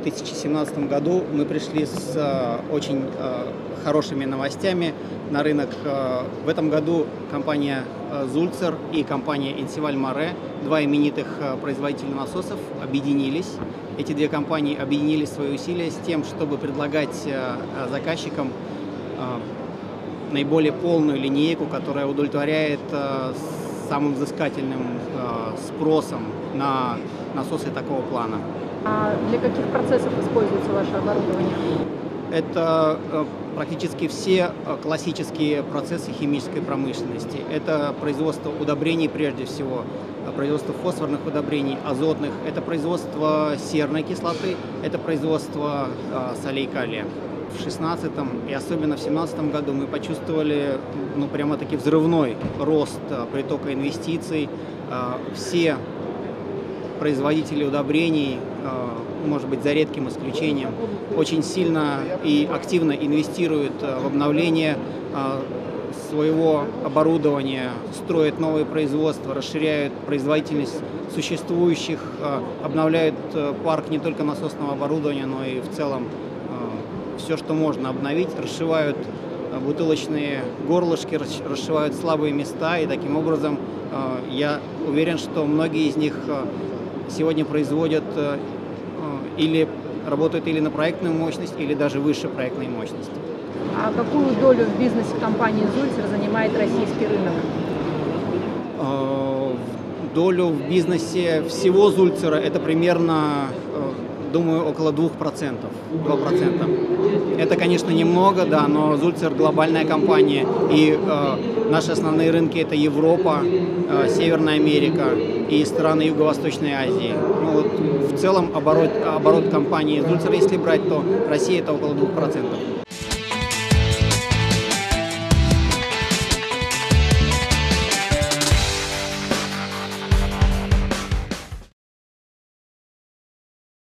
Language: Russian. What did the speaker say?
2017 году мы пришли с э, очень э, хорошими новостями на рынок. Э, В этом году компания Зульцер и компания Инсиваль Море, два именитых производителя насосов, объединились. Эти две компании объединили свои усилия с тем, чтобы предлагать заказчикам наиболее полную линейку, которая удовлетворяет самым взыскательным э, спросом на насосы такого плана. А для каких процессов используется ваше оборудование? Это э, практически все э, классические процессы химической промышленности. Это производство удобрений прежде всего, производство фосфорных удобрений, азотных, это производство серной кислоты, это производство э, солей калия. В 2016 и особенно в 2017 году мы почувствовали ну, прямо-таки взрывной рост э, притока инвестиций. Э, Все производители удобрений, э, может быть, за редким исключением, очень сильно и активно инвестируют э, в обновление э, своего оборудования, строят новые производства, расширяют производительность существующих, э, обновляют э, парк не только насосного оборудования, но и в целом все, что можно обновить, расшивают э, бутылочные горлышки, расш- расшивают слабые места, и таким образом э, я уверен, что многие из них э, сегодня производят э, э, или работают или на проектную мощность, или даже выше проектной мощности. А какую долю в бизнесе компании Зульцер занимает российский рынок? Э, Долю в бизнесе всего Зульцера это примерно, э, думаю, около 2%. 2%. Это, конечно, немного, да, но Зульцер глобальная компания, и э, наши основные рынки это Европа, Северная Америка и страны Юго-Восточной Азии. Ну, вот, в целом оборот, оборот компании Зульцер, если брать, то Россия это около 2%.